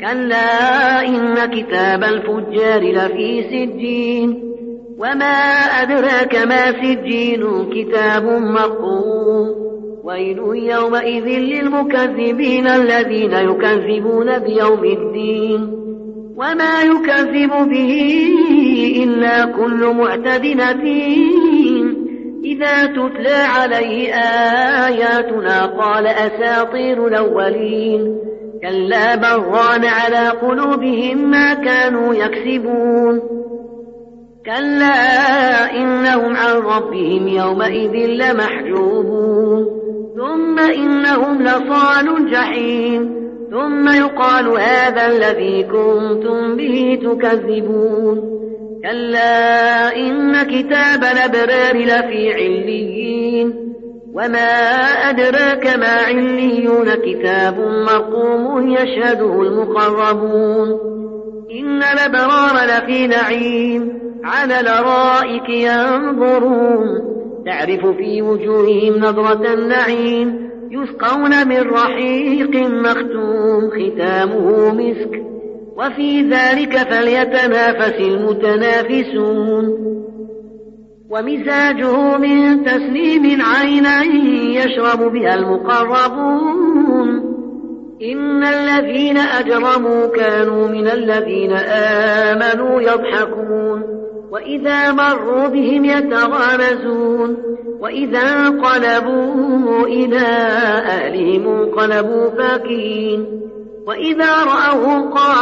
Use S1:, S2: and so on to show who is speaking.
S1: كلا إن كتاب الفجار لفي سجين وما أدراك ما سجين كتاب مرقوم ويل يومئذ للمكذبين الذين يكذبون بيوم الدين وما يكذب به إلا كل معتد نثيم إذا تتلى عليه آياتنا قال أساطير الأولين كلا بران على قلوبهم ما كانوا يكسبون كلا إنهم عن ربهم يومئذ لمحجوبون ثم إنهم لصال الجحيم ثم يقال هذا الذي كنتم به تكذبون كلا إن كتاب الأبرار لفي عليين وما أدراك ما عليون كتاب مرقوم يشهده المقربون إن الأبرار لفي نعيم على الأرائك ينظرون تعرف في وجوههم نظرة النعيم يسقون من رحيق مختوم ختامه مسك وفي ذلك فليتنافس المتنافسون ومزاجه من تسليم عينا يشرب بها المقربون. إن الذين أجرموا كانوا من الذين آمنوا يضحكون. وإذا مروا بهم يتغامزون. وإذا انقلبوا إلى أهلهم انقلبوا فاكين وإذا رأوهم قالوا